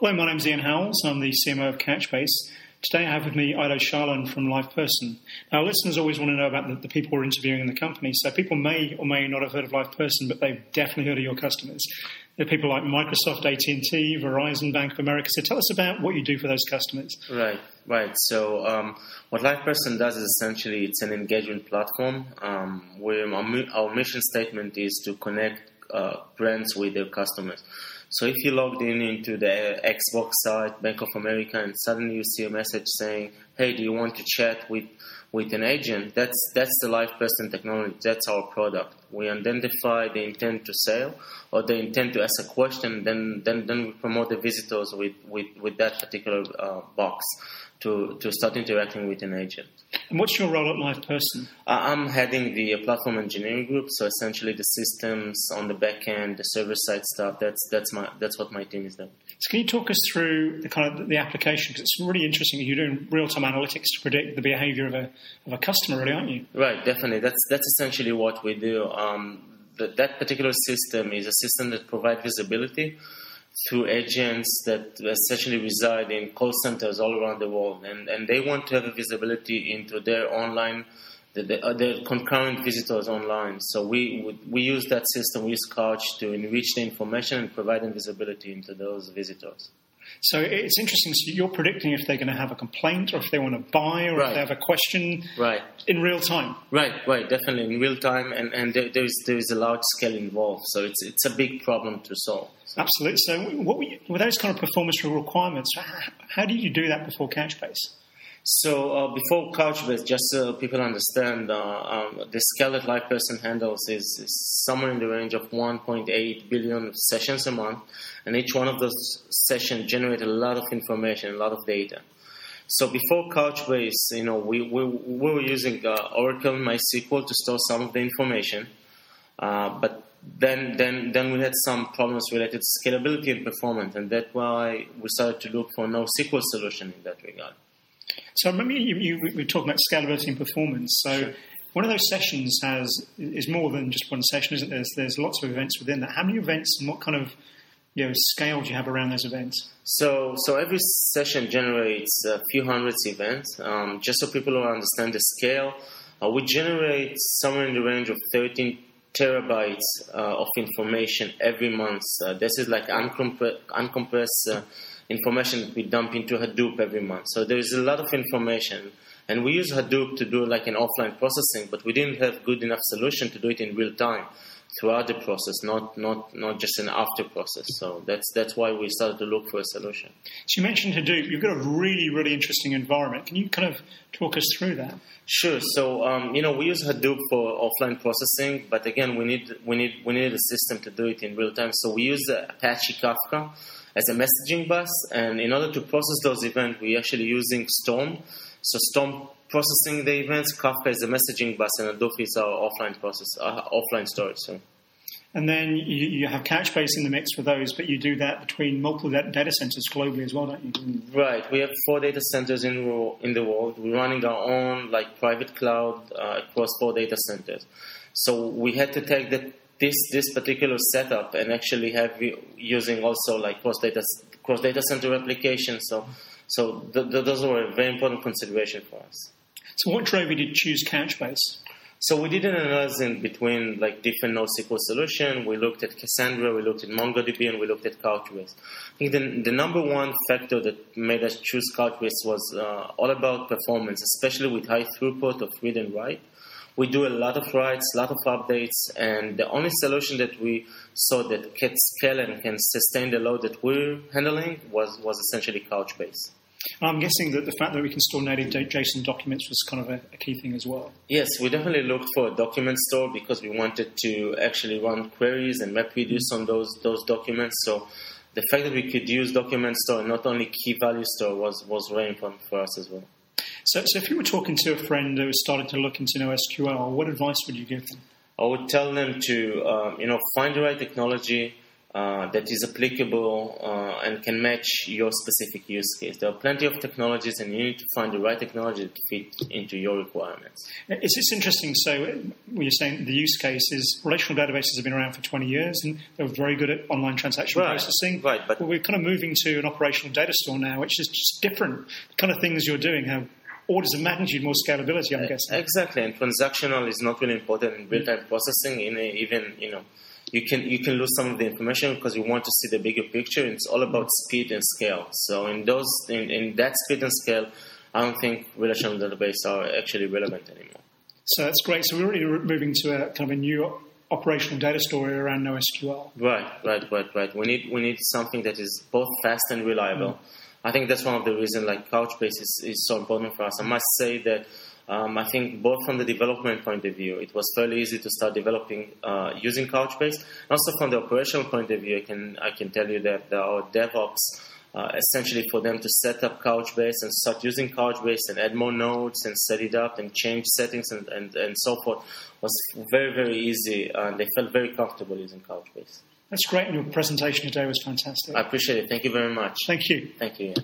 Hello, my name's Ian Howells. I'm the CMO of Couchbase. Today I have with me Ido Shalan from LivePerson. Now, listeners always want to know about the, the, people we're interviewing in the company, so people may or may not have heard of LivePerson, but they've definitely heard of your customers. There are people like Microsoft, AT&T, Verizon, Bank of America. So tell us about what you do for those customers. Right, right. So um, what LivePerson does is essentially it's an engagement platform um, where our mission statement is to connect uh, brands with their customers. So if you logged in into the Xbox site, Bank of America, and suddenly you see a message saying, "Hey, do you want to chat with with an agent?" That's that's the LivePerson technology. That's our product. We identify the intent to sell or the intent to ask a question. Then then then we promote the visitors with with with that particular uh, box to to start interacting with an agent. And what's your role at LivePerson? I'm heading the platform engineering group, so essentially the systems on the back end, the server side stuff. That's that's my that's what my team is doing. So can you talk us through the kind of the application? Because it's really interesting. You're doing real time analytics to predict the behaviour of a of a customer, really, aren't you? Right, definitely. That's that's essentially what we do. Um, that, that particular system is a system that provides visibility through agents that essentially reside in call centers all around the world, and, and they want to have a visibility into their online, the, the, uh, their concurrent visitors online. So we we use that system, we use Couch to enrich the information and provide them visibility into those visitors. So it's interesting. So you're predicting if they're going to have a complaint, or if they want to buy, or right. if they have a question, right? In real time, right, right, definitely in real time, and and there, there is there is a large scale involved, so it's it's a big problem to solve. Absolutely. So, what were, you, were those kind of performance requirements? How, how did you do that before Couchbase? So uh, before Couchbase, just so people understand, uh, um, the scale that LivePerson handles is, is, somewhere in the range of 1.8 billion sessions a month, and each one of those sessions generate a lot of information, a lot of data. So before Couchbase, you know, we, we, we were using uh, Oracle MySQL to store some of the information, uh, but then then then we had some problems related to scalability and performance, and that's why we started to look for NoSQL solution in that regard. So maybe you, you, we were talking about scalability and performance. So sure. one of those sessions has is more than just one session, isn't there? There's, there's lots of events within that. How many events and what kind of you know, scale do you have around those events? So, so every session generates a few hundreds events. Um, just so people will understand the scale, uh, we generate somewhere in the range of 13 terabytes uh, of information every month. Uh, this is like uncompressed, uncompressed uh, information that we dump into Hadoop every month. So there is a lot of information. And we use Hadoop to do like an offline processing, but we didn't have good enough solution to do it in real time throughout the process, not not not just an after process. So that's that's why we started to look for a solution. So you mentioned Hadoop. You've got a really really interesting environment. Can you kind of talk us through that? Sure. So um, you know we use Hadoop for offline processing, but again we need we need we need a system to do it in real time. So we use Apache Kafka as a messaging bus, and in order to process those events, we're actually using Storm. So Storm processing the events, Kafka is the messaging bus, and Hadoop is our offline process, uh, offline storage. So. And then you, you, have Couchbase in the mix for those, but you do that between multiple data centers globally as well, don't you? Right. We have four data centers in in the world. We're running our own like private cloud uh, across four data centers. So we had to take the, this this particular setup and actually have using also like cross data cross data center applications. So so th- th- those were a very important consideration for us. So, what drove you to choose Couchbase? So we did an analysis between like different NoSQL solution. We looked at Cassandra, we looked at MongoDB, and we looked at Couchbase. I think the, the number one factor that made us choose Couchbase was uh, all about performance, especially with high throughput of read and write. We do a lot of writes, a lot of updates, and the only solution that we saw that can scale and can sustain the load that we're handling was, was essentially Couchbase. I'm guessing that the fact that we can store native JSON documents was kind of a, a, key thing as well. Yes, we definitely looked for a document store because we wanted to actually run queries and MapReduce on those those documents. So the fact that we could use document store and not only key value store was was very important for us as well. So, so if you were talking to a friend who was starting to look into NoSQL, what advice would you give them? I would tell them to um, you know find the right technology uh, that is applicable uh, and can match your specific use case. There are plenty of technologies, and you need to find the right technology to fit into your requirements. It's just interesting. So, when you're saying the use case is relational databases have been around for 20 years, and they're very good at online transaction Right, processing. right, but- we're kind of moving to an operational data store now, which is just different. The kind of things you're doing have orders of magnitude more scalability. I'm uh, guessing. Exactly, and transactional is not really important in real-time processing. In a, even you know, you can you can lose some of the information because you want to see the bigger picture. It's all about speed and scale. So in those in, in that speed and scale, I don't think relational databases are actually relevant anymore. So that's great. So we're already moving to a kind of a new operational data store around NoSQL. Right, right, right, right. We need we need something that is both fast and reliable. Mm. I think that's one of the reasons like Couchbase is, is so important for us. I must say that um, I think both from the development point of view, it was fairly easy to start developing uh, using Couchbase. Also from the operational point of view, I can I can tell you that our DevOps. Uh, essentially, for them to set up Couchbase and start using Couchbase and add more nodes and set it up and change settings and, and, and so forth was very, very easy. And they felt very comfortable using Couchbase. That's great. And your presentation today was fantastic. I appreciate it. Thank you very much. Thank you. Thank you.